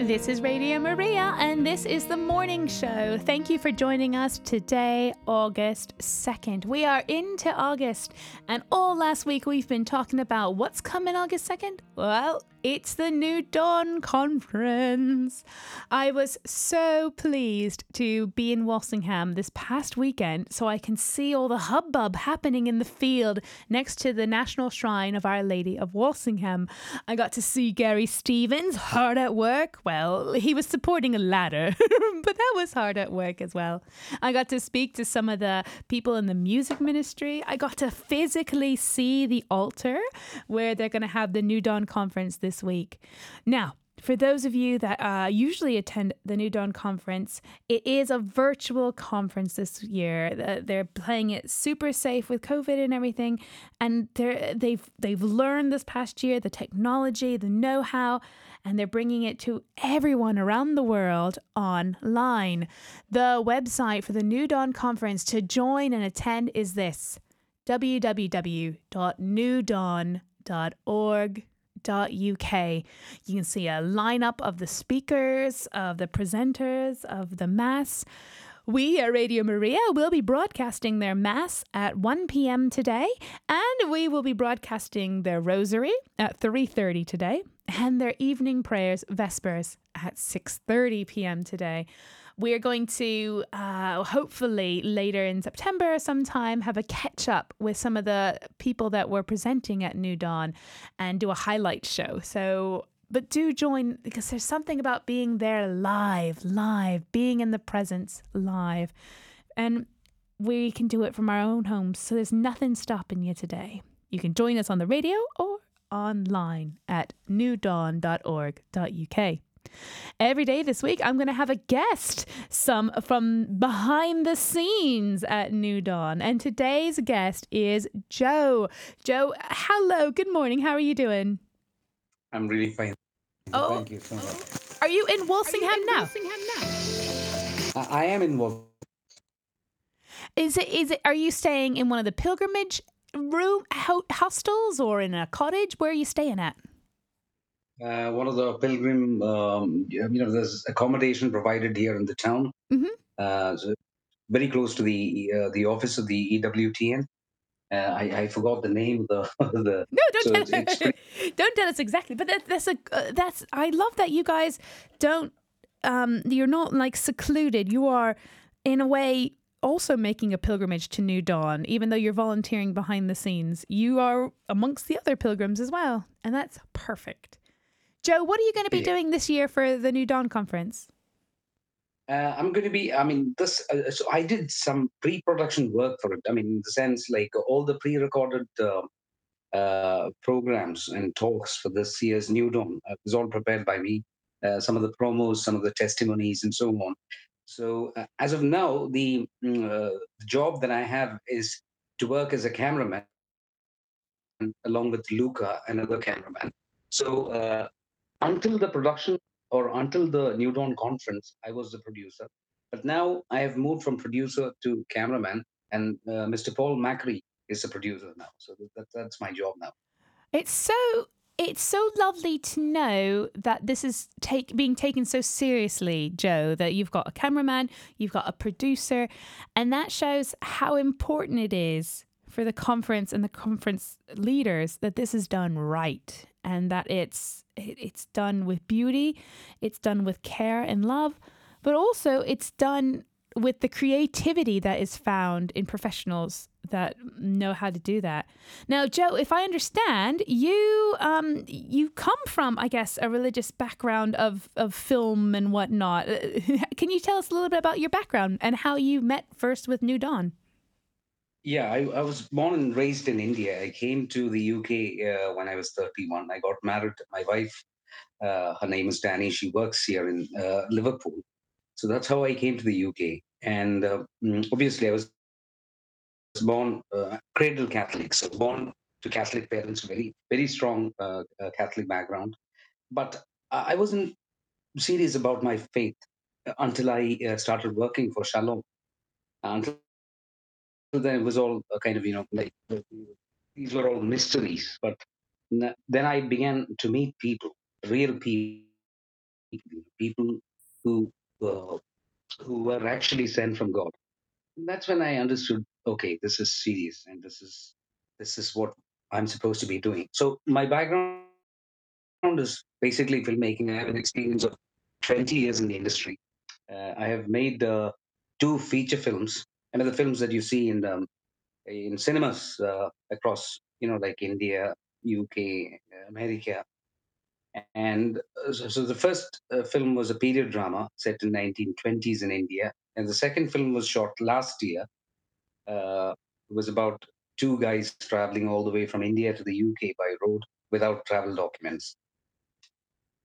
This is Radio Maria, and this is the morning show. Thank you for joining us today, August 2nd. We are into August, and all last week we've been talking about what's coming August 2nd. Well, it's the New Dawn Conference. I was so pleased to be in Walsingham this past weekend so I can see all the hubbub happening in the field next to the National Shrine of Our Lady of Walsingham. I got to see Gary Stevens hard at work. Well, he was supporting a ladder, but that was hard at work as well. I got to speak to some of the people in the music ministry. I got to physically see the altar where they're going to have the New Dawn Conference this this week. Now, for those of you that uh, usually attend the New Dawn conference, it is a virtual conference this year. They're playing it super safe with COVID and everything, and they're, they've they've learned this past year the technology, the know-how, and they're bringing it to everyone around the world online. The website for the New Dawn conference to join and attend is this: www.newdawn.org uk. You can see a lineup of the speakers, of the presenters, of the Mass. We at Radio Maria will be broadcasting their Mass at 1 p.m. today, and we will be broadcasting their Rosary at 3.30 today, and their evening prayers, Vespers, at 6.30 p.m. today. We're going to uh, hopefully later in September sometime have a catch up with some of the people that were presenting at New Dawn and do a highlight show. So but do join because there's something about being there live, live, being in the presence live. And we can do it from our own homes. So there's nothing stopping you today. You can join us on the radio or online at newdawn.org.uk. Every day this week, I'm going to have a guest, some from behind the scenes at New Dawn. And today's guest is Joe. Joe, hello. Good morning. How are you doing? I'm really fine. Oh, Thank you so much. Are you in Walsingham you in now? Walsingham now? I I am involved. Is it? Is it? Are you staying in one of the pilgrimage room ho- hostels or in a cottage? Where are you staying at? Uh, one of the pilgrim, um, you know, there's accommodation provided here in the town. Mhm. Uh, so very close to the uh, the office of the EWTN. Uh, I, I forgot the name of the the. No, don't So tell. it's- it's don't tell us exactly. But that, that's a uh, that's. I love that you guys don't. Um, you're not like secluded. You are, in a way, also making a pilgrimage to New Dawn, even though you're volunteering behind the scenes. You are amongst the other pilgrims as well, and that's perfect. Joe, what are you going to be Yeah. doing this year for the New Dawn conference? Uh, I'm going to be. I mean, this. Uh, so I did some pre-production work for it. I mean, in the sense like all the pre-recorded uh, uh, programs and talks for this year's New Dawn uh, was all prepared by me. Uh, some of the promos, some of the testimonies, and so on. So uh, as of now, the, mm, uh, the job that I have is to work as a cameraman along with Luca, another cameraman. So uh, until the production or until the New Dawn conference, I was the producer. But now I have moved from producer to cameraman, and uh, Mr. Paul Macri is the producer now. So that, that's my job now. It's so it's so lovely to know that this is take being taken so seriously, Joe, that you've got a cameraman, you've got a producer, and that shows how important it is for the conference and the conference leaders that this is done right and that it's it's done with beauty, it's done with care and love, but also it's done with the creativity that is found in professionals that know how to do that. Now, Joe, if I understand, you um, you come from, I guess, a religious background of of film and whatnot. Can you tell us a little bit about your background and how you met first with New Dawn? Yeah, I, I was born and raised in India. I came to the UK uh, when I was 31. I got married. My wife, uh, her name is Danny. She works here in uh, Liverpool. So that's how I came to the UK. And uh, mm, obviously, I was born uh, cradle Catholic, so born to Catholic parents, very very strong uh, Catholic background. But I wasn't serious about my faith until I started working for Shalom. Until then, it was all kind of you know like these were all mysteries. But then I began to meet people, real people people who uh, who were actually sent from God. And that's when I understood. Okay, this is serious, and this is this is what I'm supposed to be doing. So my background is basically filmmaking. I have an experience of 20 years in the industry. Uh, I have made uh, two feature films, and the films that you see in the, in cinemas uh, across, you know, like India, UK, America. And uh, so, so the first uh, film was a period drama set in 1920s in India, and the second film was shot last year. It was about two guys traveling all the way from India to the UK by road without travel documents.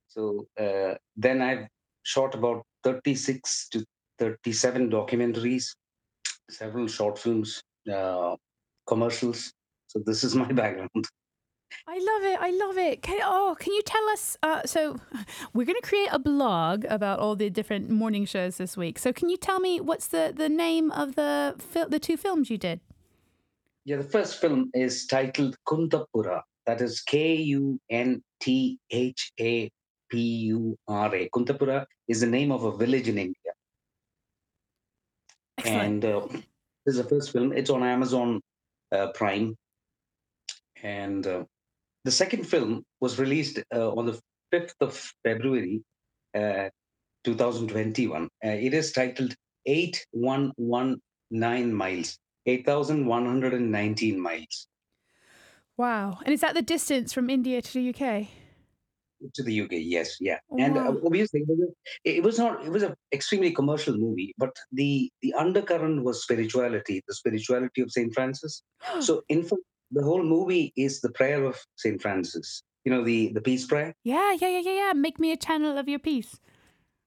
So uh, then I've shot about 36 to 37 documentaries, several short films, uh, commercials. So this is my background. I love it. I love it. Can, oh, can you tell us? Uh, so, we're going to create a blog about all the different morning shows this week. So, can you tell me what's the, the name of the fil- the two films you did? Yeah, the first film is titled Kunthapura. That is K U N T H A P U R A. Kunthapura is the name of a village in India. Excellent. And uh, this is the first film. It's on Amazon uh, Prime. And uh, the second film was released uh, on the 5th of February, uh, 2021. Uh, it is titled 8119 Miles, 8,119 miles. Wow. And is that the distance from India to the UK? To the UK. Yes, yeah, and uh, Wow. obviously it was, a- it was not. It was an extremely commercial movie, but the the undercurrent was spirituality, the spirituality of Saint Francis. So, in fact, the whole movie is the prayer of Saint Francis. You know, the the peace prayer. yeah, yeah, yeah, yeah, yeah. Make me a channel of your peace.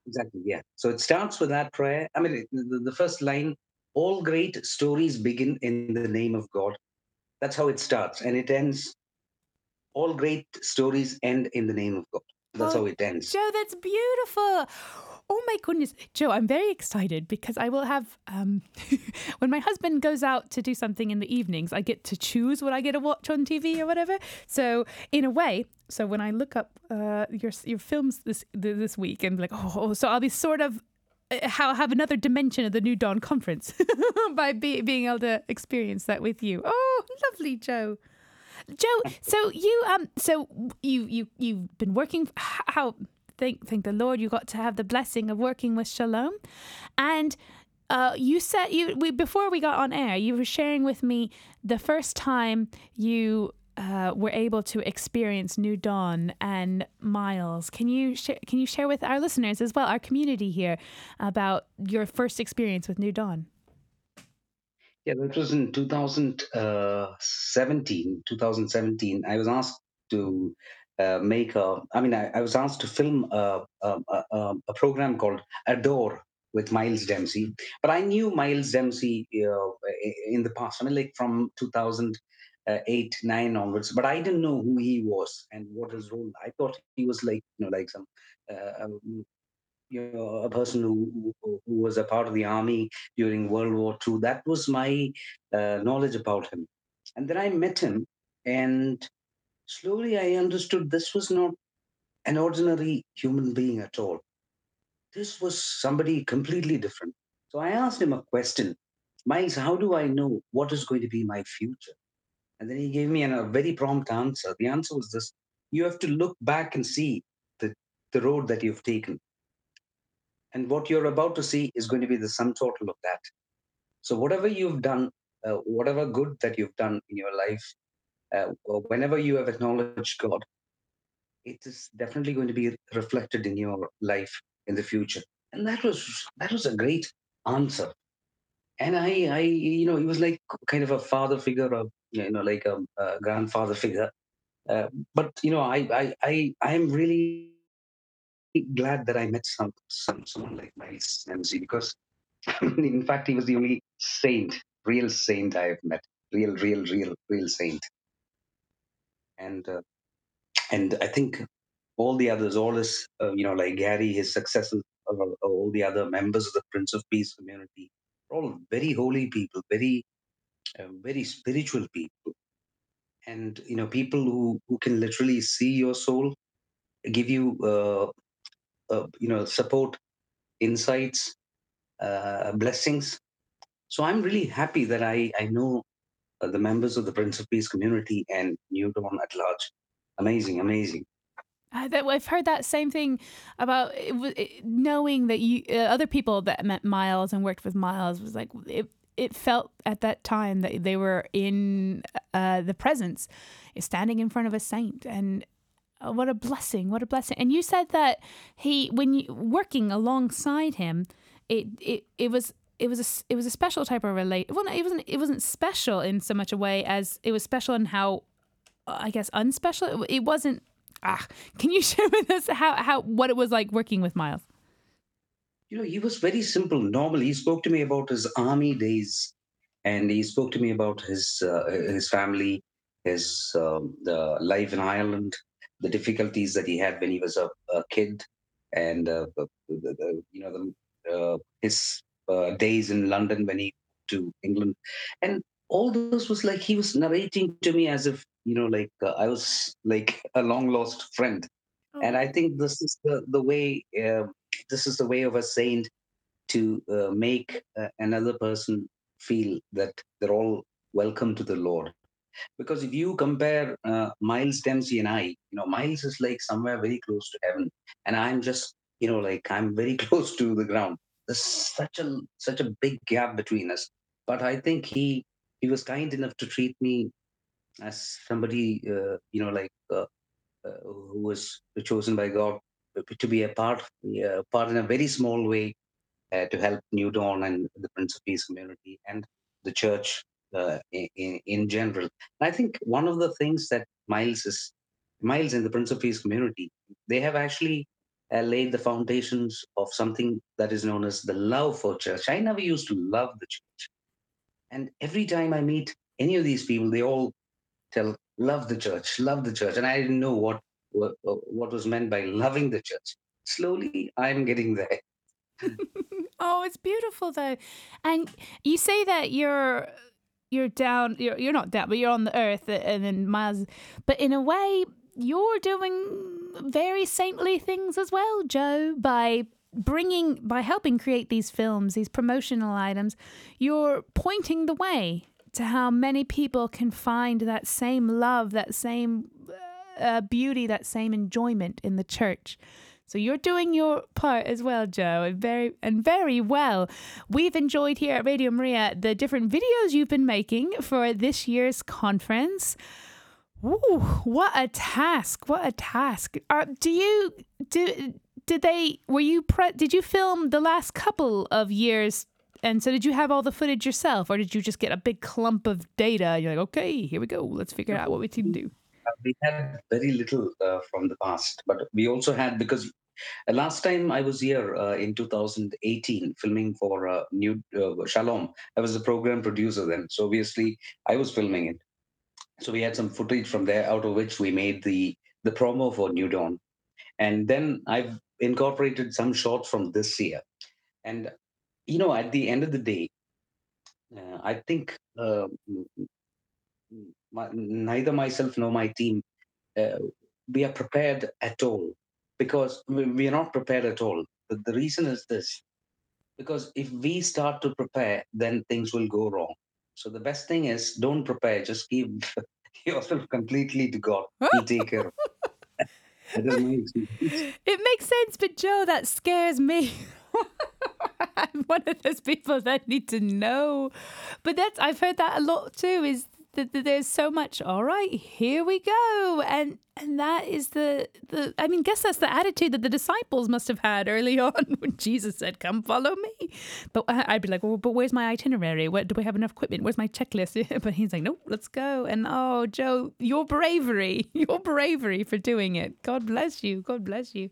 Exactly. Yeah. So it starts with that prayer. I mean, the, the first line: "All great stories begin in the name of God." That's how it starts, and it ends. All great stories end in the name of God. That's Oh, how it ends. Joe, that's beautiful. Oh my goodness, Joe, I'm very excited because I will have um, when my husband goes out to do something in the evenings, I get to choose what I get to watch on TV or whatever. So in a way, so when I look up uh, your your films this this week and like, oh, so I'll be sort of uh, how have another dimension of the New Dawn conference by be, being able to experience that with you. Oh, lovely, Joe. Joe, so you um, so you you you've been working. How thank thank the Lord you got to have the blessing of working with Shalom, and uh, you said you we before we got on air, you were sharing with me the first time you. Uh, were able to experience New Dawn and Miles. Can you sh- can you share with our listeners as well, our community here, about your first experience with New Dawn? Yeah, that was in 2017. 2017, I was asked to uh, make a. I mean, I, I was asked to film a, a, a, a program called Adore with Miles Dempsey. But I knew Miles Dempsey uh, in the past. I mean, like from 2008, nine onwards. But I didn't know who he was and what his role. I thought he was like, you know, like some. Uh, um, you know, a person who, who was a part of the army during World War II. That was my uh, knowledge about him. And then I met him, and slowly I understood this was not an ordinary human being at all. This was somebody completely different. So I asked him a question Miles, how do I know what is going to be my future? And then he gave me an, a very prompt answer. The answer was this you have to look back and see the, the road that you've taken. And what you're about to see is going to be the sum total of that. So, whatever you've done, uh, whatever good that you've done in your life, uh, whenever you have acknowledged God, it is definitely going to be reflected in your life in the future. And that was that was a great answer. And I, I, you know, he was like kind of a father figure, of you know, like a, a grandfather figure. Uh, but you know, I, I, I, I am really glad that I met some, some someone like Miles Dempsey because, in fact, he was the only saint, real saint I have met, real, real, real, real saint. And uh, and I think all the others, all his, uh, you know, like Gary, his successors, uh, all the other members of the Prince of Peace community, all very holy people, very, uh, very spiritual people, and you know, people who who can literally see your soul, give you uh, you know support, insights, uh, blessings. So I'm really happy that I I know uh, the members of the Prince of Peace community and New Dawn at large. Amazing, amazing. Uh, I've heard that same thing about it, it, knowing that you uh, other people that met Miles and worked with Miles was like it. It felt at that time that they were in uh, the presence, standing in front of a saint, and uh, what a blessing! What a blessing! And you said that he, when you working alongside him, it it it was it was a it was a special type of relate. Well, no, it wasn't it wasn't special in so much a way as it was special in how I guess unspecial. It wasn't ah, can you share with us how, how what it was like working with Miles? You know, he was very simple. Normally, he spoke to me about his army days, and he spoke to me about his uh, his family, his um, the life in Ireland, the difficulties that he had when he was a, a kid, and uh, the, the, you know the, uh, his uh, days in London when he to England, and all this was like he was narrating to me as if you know like uh, i was like a long lost friend. Oh. and i think this is the the way uh, this is the way of a saint to uh, make uh, another person feel that they're all welcome to the lord because if you compare uh, miles dempsey and i you know miles is like somewhere very close to heaven and i'm just you know like i'm very close to the ground. There's such a such a big gap between us. But i think he he was kind enough to treat me as somebody, uh, you know, like uh, uh, who was chosen by God to be a part, part in a very small way uh, to help New Dawn and the Prince of Peace community and the church in, in general. I think one of the things that Miles is Miles and the Prince of Peace community, they have actually uh, laid the foundations of something that is known as the love for church. I never used to love the church. And every time I meet any of these people, they all tell, love the church, love the church. And I didn't know what, what, what was meant by loving the church. Slowly, I'm getting there. oh, it's beautiful though. And you say that you're you're down you're you're not down, but you're on the earth and then Miles but in a way you're doing very saintly things as well, Joe, by bringing by helping create these films, these promotional items, you're pointing the way to how many people can find that same love, that same uh, beauty, that same enjoyment in the church. So you're doing your part as well, Joe, and very and very well. We've enjoyed here at Radio Maria the different videos you've been making for this year's conference. Ooh, what a task! What a task! Uh, do you do? did they were you pre- did you film the last couple of years and so did you have all the footage yourself or did you just get a big clump of data you're like okay here we go let's figure out what we can do we had very little uh, from the past but we also had because uh, last time i was here uh, in 2018 filming for uh, new uh, shalom i was the program producer then so obviously i was filming it so we had some footage from there out of which we made the the promo for new dawn and then i've incorporated some shots from this year. And, you know, at the end of the day, uh, I think my, neither myself nor my team, uh, we are prepared at all because we are not prepared at all. The, the reason is this because if we start to prepare, then things will go wrong. So the best thing is don't prepare, just give yourself completely to God. He'll take care of it. it makes sense, but Joe, that scares me. I'm one of those people that need to know. But that's I've heard that a lot too. Is there's so much. All right here we go. And and that is the the i mean guess that's the attitude that the disciples must have had early on when jesus said come follow me. But i'd be like well but where's my itinerary? Where, do we have enough equipment? Where's my checklist? But he's like nope let's go. And oh joe your bravery your bravery for doing it. God bless you. God bless you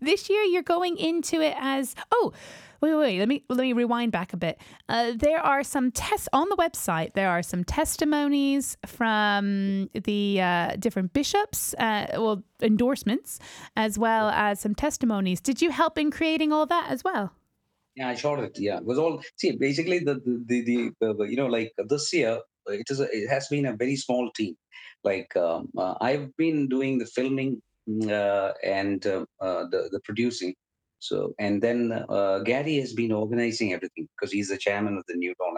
this year you're going into it as oh wait, wait, wait, let me let me rewind back a bit. Uh, there are some tests on the website. There are some testimonies from the uh, different bishops, uh, well, endorsements, as well as some testimonies. Did you help in creating all that as well? Yeah, I shot it. Yeah, it was all see. Basically, the the the, the you know like this year it is a, it has been a very small team. Like um, uh, I've been doing the filming and uh, uh, the the producing So, and then uh, Gary has been organizing everything because he's the chairman of the New Dawn.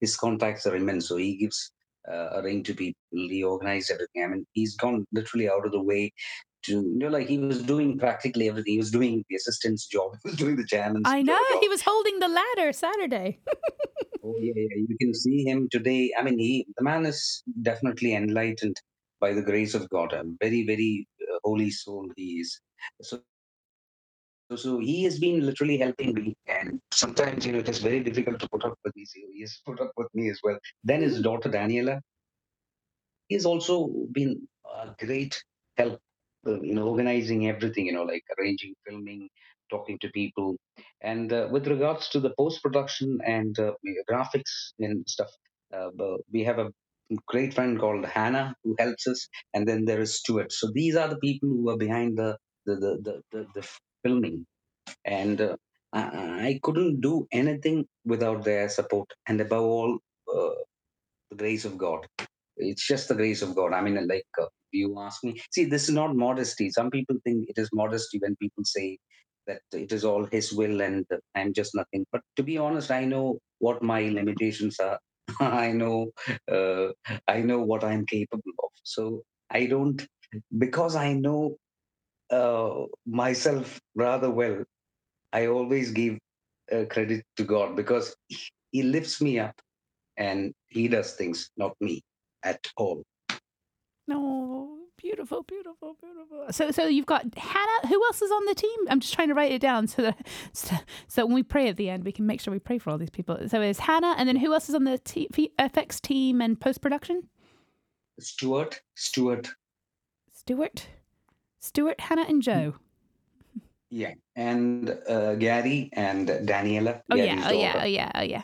His contacts are immense, so he gives uh, a ring to people. He organized everything. I mean, he's gone literally out of the way to, you know, like he was doing practically everything. He was doing the assistant's job. He was doing the chairman's. I know job. he was holding the ladder Saturday. oh yeah, yeah, you can see him today. I mean, he the man is definitely enlightened by the grace of God. A very, very uh, holy soul he is. So so, he has been literally helping me, and sometimes you know it is very difficult to put up with these. He has put up with me as well. Then his daughter Daniela, he has also been a great help, uh, you know, organizing everything. You know, like arranging, filming, talking to people, and uh, with regards to the post production and uh, graphics and stuff, uh, we have a great friend called Hannah who helps us, and then there is Stuart. So these are the people who are behind the the the the, the, the filming, and uh, I, I, couldn't do anything without their support, and above all, uh, the grace of God. It's just the grace of God. I mean, like uh, you ask me, see, this is not modesty. Some people think it is modesty when people say that it is all His will and I'm just nothing. But to be honest, I know what my limitations are. I know, uh, I know what I'm capable of. So I don't, because I know uh, myself rather well, I always give uh, credit to God because He lifts me up and He does things, not me at all. No, beautiful, beautiful, beautiful. So, so you've got Hannah. Who else is on the team? I'm just trying to write it down so that so, so when we pray at the end, we can make sure we pray for all these people. So it's Hannah, and then who else is on the t- FX team and post production? Stuart. Stuart. Stuart. Stuart, Hannah, and Joe. Yeah, and uh, Gary and Daniela. Oh yeah, oh yeah, oh yeah, oh yeah.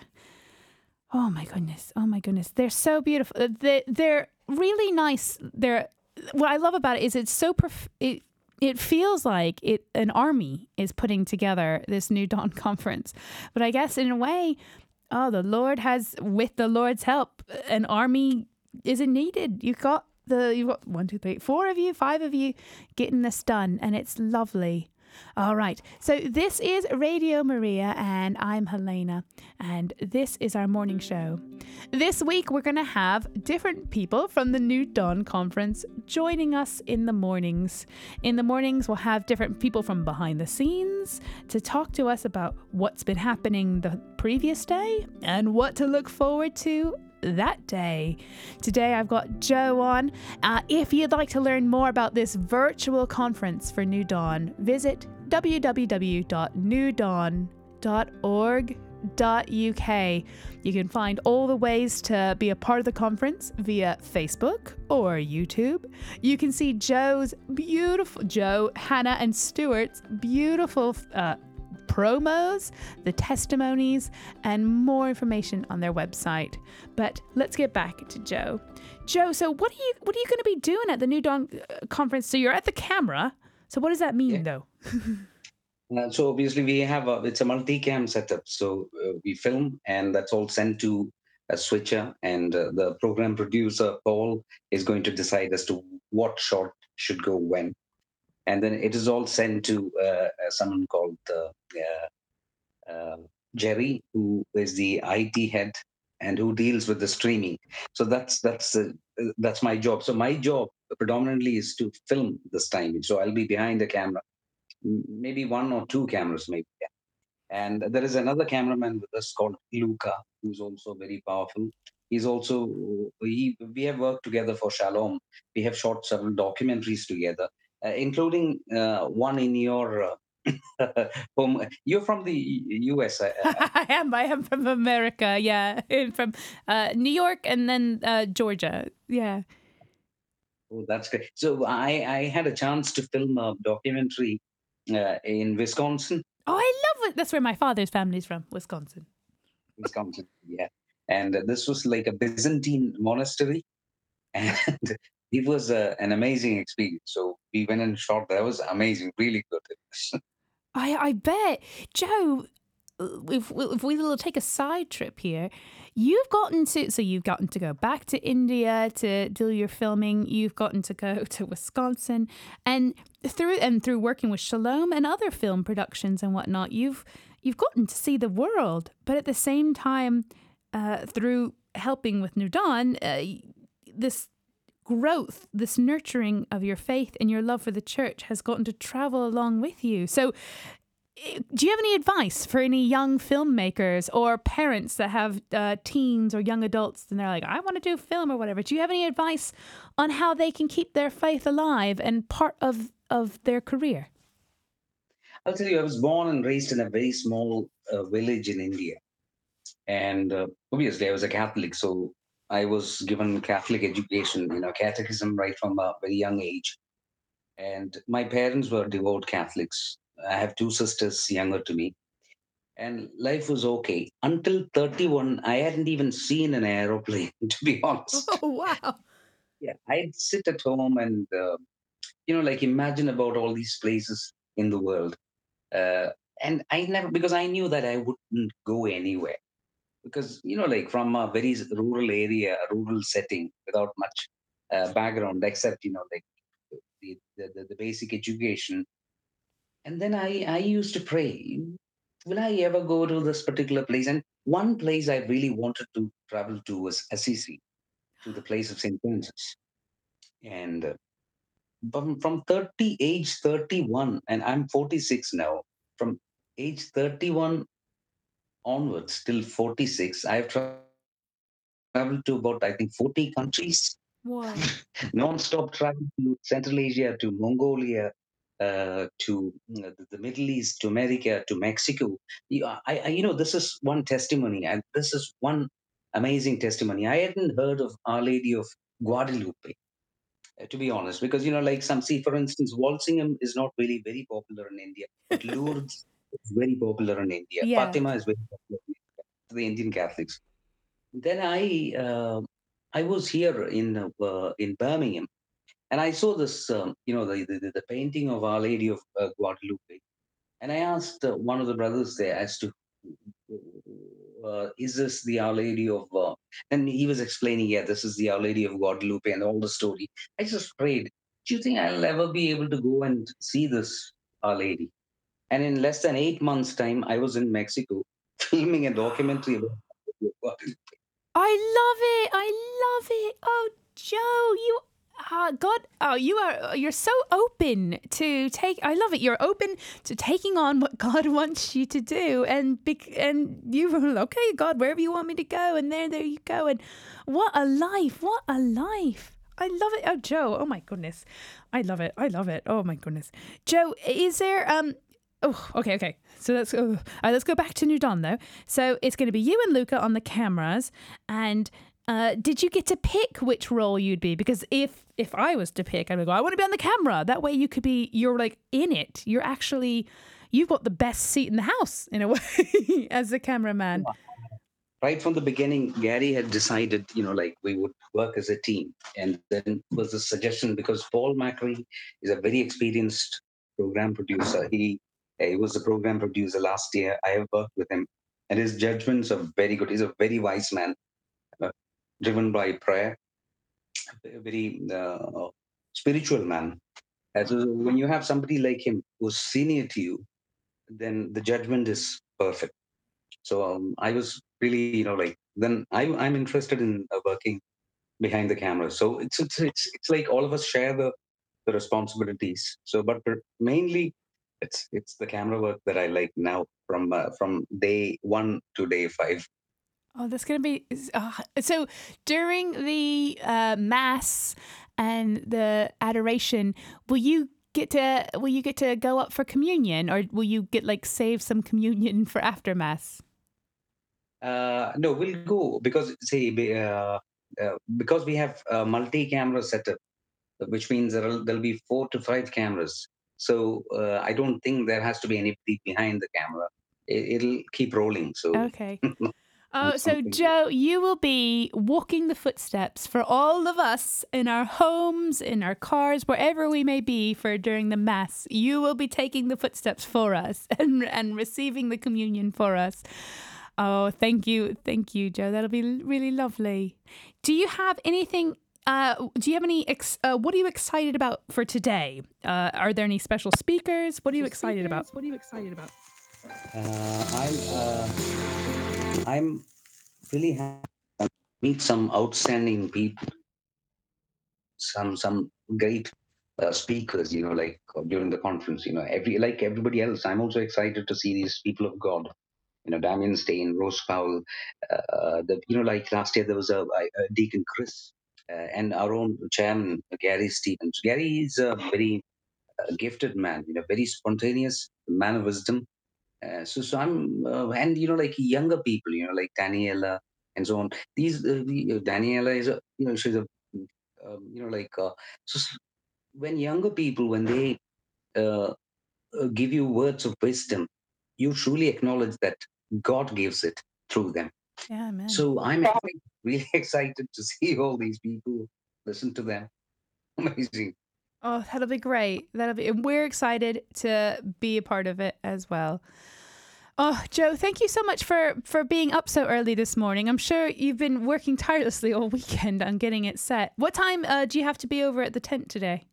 Oh my goodness, oh my goodness, they're so beautiful. They they're really nice. They're what I love about it is it's so perf- it it feels like it an army is putting together this new dawn conference but i guess in a way oh the lord has with the lord's help an army isn't needed you got the you've got one, two, three, four of you, five of you getting this done, and it's lovely. All right, so this is Radio Maria, and I'm Helena, and this is our morning show. This week, we're going to have different people from the New Dawn Conference joining us in the mornings. In the mornings, we'll have different people from behind the scenes to talk to us about what's been happening the previous day and what to look forward to that day. Today I've got Joe on. Uh, if you'd like to learn more about this virtual conference for New Dawn, visit www.newdawn.org.uk. You can find all the ways to be a part of the conference via Facebook or YouTube. You can see Joe's beautiful, Joe, Hannah, and Stuart's beautiful uh, promos, the testimonies, and more information on their website. But let's get back to Joe. Joe, so what are you what are you going to be doing at the New Dawn uh, conference? So you're at the camera. So what does that mean, yeah. though? uh, so obviously we have a it's a multi-cam setup. So uh, we film, and that's all sent to a switcher, and uh, the program producer Paul is going to decide as to what shot should go when and then it is all sent to uh, uh someone called uh, uh, Jerry, who is the IT head and who deals with the streaming. So that's that's that's my job. So my job predominantly is to film this timing. So I'll be behind the camera, maybe one or two cameras, maybe. And there is another cameraman with us called Luca, who's also very powerful. He's also he we have worked together for Shalom. We have shot several documentaries together uh, including uh, one in your uh, home. You're from the U.S. I am. I am from America. Yeah, from New York and then Georgia. Yeah. Oh, that's great. So I, I had a chance to film a documentary uh, in Wisconsin. Oh, I love it. That's where my father's family is from, Wisconsin. Wisconsin, yeah. And uh, this was like a Byzantine monastery. And it was uh, an amazing experience. So we went and shot. That was amazing, really good. I I bet Joe. if if we will take a side trip here, you've gotten to so you've gotten to go back to India to do your filming. You've gotten to go to Wisconsin, and through and through working with Shalom and other film productions and whatnot, you've you've gotten to see the world. But at the same time, uh, through helping with New Dawn, uh, this growth, this nurturing of your faith and your love for the church has gotten to travel along with you. So, eh, do you have any advice for any young filmmakers or parents that have uh, teens or young adults and they're like, I want to do film or whatever? Do you have any advice on how they can keep their faith alive and part of, of their career? I'll tell you, I was born and raised in a very small uh, village in India. And uh, obviously, I was a Catholic, so I was given Catholic education, you know, catechism right from a very young age. And my parents were devout Catholics. I have two sisters younger to me. And life was okay. Until 31, I hadn't even seen an aeroplane, to be honest. Oh, wow. Yeah, I'd sit at home and, uh, you know, like imagine about all these places in the world. Uh, and I never, because I knew that I wouldn't go anywhere because you know like from a very rural area a rural setting without much uh, background except you know like the, the, the basic education. And then i i used to pray will i ever go to this particular place? And one place i really wanted to travel to was assisi to the place of st francis. And uh, from, from 30 age 31 and i'm 46 now from age 31 onwards till 46, I've traveled to about, I think, 40 countries. Wow. Non-stop travel to Central Asia, to Mongolia, uh, to uh, the Middle East, to America, to Mexico. You, I, I, you know, this is one testimony, and this is one amazing testimony. I hadn't heard of Our Lady of Guadalupe, uh, to be honest, because you know, like some see, for instance, Walsingham is not really very popular in India, but Lourdes is very popular in India. Yeah. Fatima is very popular to the Indian Catholics. Then I uh, I was here in uh, in Birmingham, and I saw this um, you know the, the the painting of Our Lady of uh, Guadalupe, and I asked uh, one of the brothers there as to uh, is this the Our Lady of? Uh, and he was explaining, yeah, this is the Our Lady of Guadalupe and all the story. I just prayed, do you think I'll ever be able to go and see this Our Lady? And in less than eight months' time, I was in Mexico filming a documentary I love it. I love it. Oh, Joe, you uh, God, oh, you are you're so open to take. I love it. You're open to taking on what God wants you to do, and bec- and you were okay, God, wherever you want me to go, and there, there you go. And what a life! What a life! I love it. Oh, Joe. Oh my goodness, I love it. I love it. Oh my goodness, Joe. Is there um Oh, okay, okay. So let's go. Uh, let's go back to New Dawn though. So it's going to be you and Luca on the cameras. And uh, did you get to pick which role you'd be? Because if if I was to pick, I would go. I want to be on the camera. That way, you could be. You're like in it. You're actually. You've got the best seat in the house in a way as a cameraman. Right from the beginning, Gary had decided, you know, like we would work as a team, and then was a suggestion because Paul Macri is a very experienced program producer. He he was the program producer last year. I have worked with him, and his judgments are very good. He's a very wise man, uh, driven by prayer, a very uh, spiritual man. So when you have somebody like him who's senior to you, then the judgment is perfect. So um, I was really, you know, like then I, I'm interested in uh, working behind the camera. So it's, it's it's it's like all of us share the the responsibilities. So, but mainly it's it's the camera work that I like now from uh, from day one to day five. Oh, that's gonna be uh, so. During the uh, mass and the adoration, will you get to will you get to go up for communion, or will you get like save some communion for after mass? Uh, no, we'll go because say uh, uh, because we have a multi-camera setup, which means there'll, there'll be four to five cameras so uh, I don't think there has to be anybody behind the camera. It, will keep rolling. So okay. Oh, so Joe, you will be walking the footsteps for all of us in our homes, in our cars, wherever we may be for during the mass. You will be taking the footsteps for us and and receiving the communion for us. Oh, thank you, thank you, Joe. That'll be really lovely. Do you have anything? Uh, do you have any? Ex- uh, what are you excited about for today? Uh, are there any special speakers? What are you excited about? What are you excited about? Uh, I'm uh, I'm really happy to meet some outstanding people, some some great uh, speakers. You know, like during the conference. You know, every like everybody else, I'm also excited to see these people of God. You know, Damian Stayne, Rose Powell. Uh, the you know, like last year there was a, a Deacon Chris. Uh, and our own chairman Gary Stevens. Gary is a very uh, gifted man, you know, very spontaneous, man of wisdom, uh, so, so I'm, uh, and you know, like younger people, you know, like Daniela and so on. These, uh, the, uh, Daniela is a, you know, she's a, um, you know, like, so when younger people, when they give you words of wisdom, you truly acknowledge that God gives it through them. Yeah, man. So I'm really excited to see all these people, listen to them. Amazing. Oh, that'll be great. That'll be, and we're excited to be a part of it as well. Oh, Joe, thank you so much for for being up so early this morning. I'm sure you've been working tirelessly all weekend on getting it set. What time uh, do you have to be over at the tent today?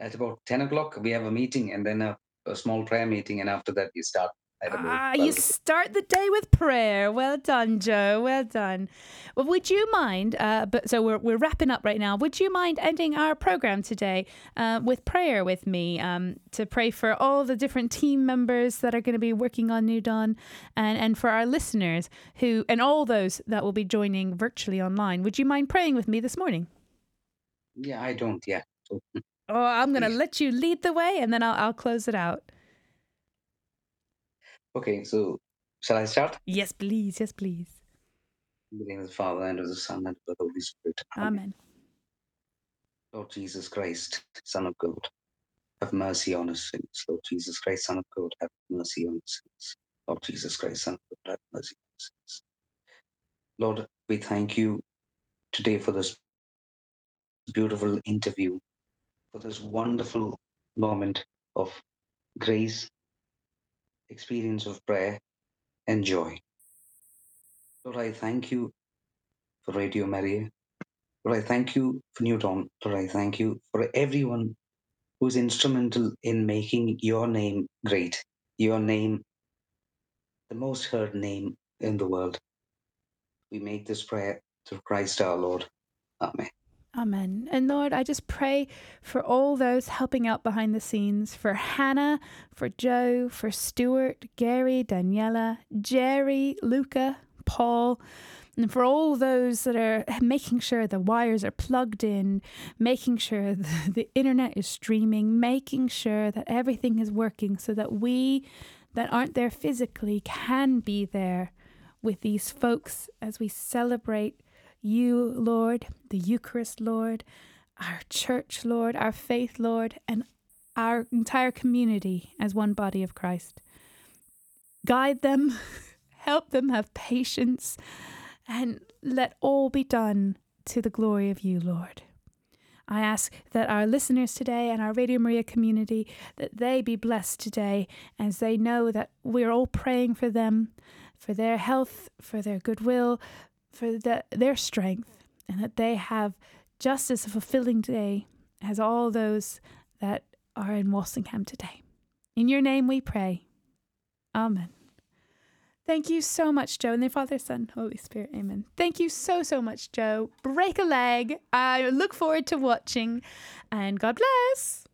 At about ten o'clock, we have a meeting and then a, a small prayer meeting, and after that, you start Ah, you start the day with prayer. Well done, Joe. Well done. Well, would you mind? Uh, but so we're we're wrapping up right now. Would you mind ending our program today uh, with prayer with me um, to pray for all the different team members that are going to be working on New Dawn, and and for our listeners who and all those that will be joining virtually online. Would you mind praying with me this morning? Yeah, I don't. Yeah. oh, I'm going to let you lead the way, and then I'll I'll close it out. Okay, so shall I start? Yes, please. Yes, please. In the name of the Father, and of the Son, and of the Holy Spirit. Amen. Lord Jesus Christ, Son of God, have mercy on us sins. Lord Jesus Christ, Son of God, have mercy on us sins. Lord Jesus Christ, Son of God, have mercy on us sins. Lord, we thank you today for this beautiful interview, for this wonderful moment of grace experience of prayer and joy. Lord, I thank you for Radio Maria. Lord, I thank you for New Dawn. Lord, I thank you for everyone who's instrumental in making your name great, your name the most heard name in the world. We make this prayer through Christ our Lord. Amen. Amen. And Lord, I just pray for all those helping out behind the scenes for Hannah, for Joe, for Stuart, Gary, Daniela, Jerry, Luca, Paul, and for all those that are making sure the wires are plugged in, making sure the, the internet is streaming, making sure that everything is working so that we that aren't there physically can be there with these folks as we celebrate you, Lord, the Eucharist, Lord, our church, Lord, our faith, Lord, and our entire community as one body of Christ. Guide them, help them have patience, and let all be done to the glory of you, Lord. I ask that our listeners today and our Radio Maria community that they be blessed today as they know that we're all praying for them, for their health, for their goodwill, for the, their strength, and that they have just as a fulfilling day as all those that are in Walsingham today. In your name we pray. Amen. Thank you so much, Joe. And the Father, Son, Holy Spirit. Amen. Thank you so, so much, Joe. Break a leg. I look forward to watching. And God bless.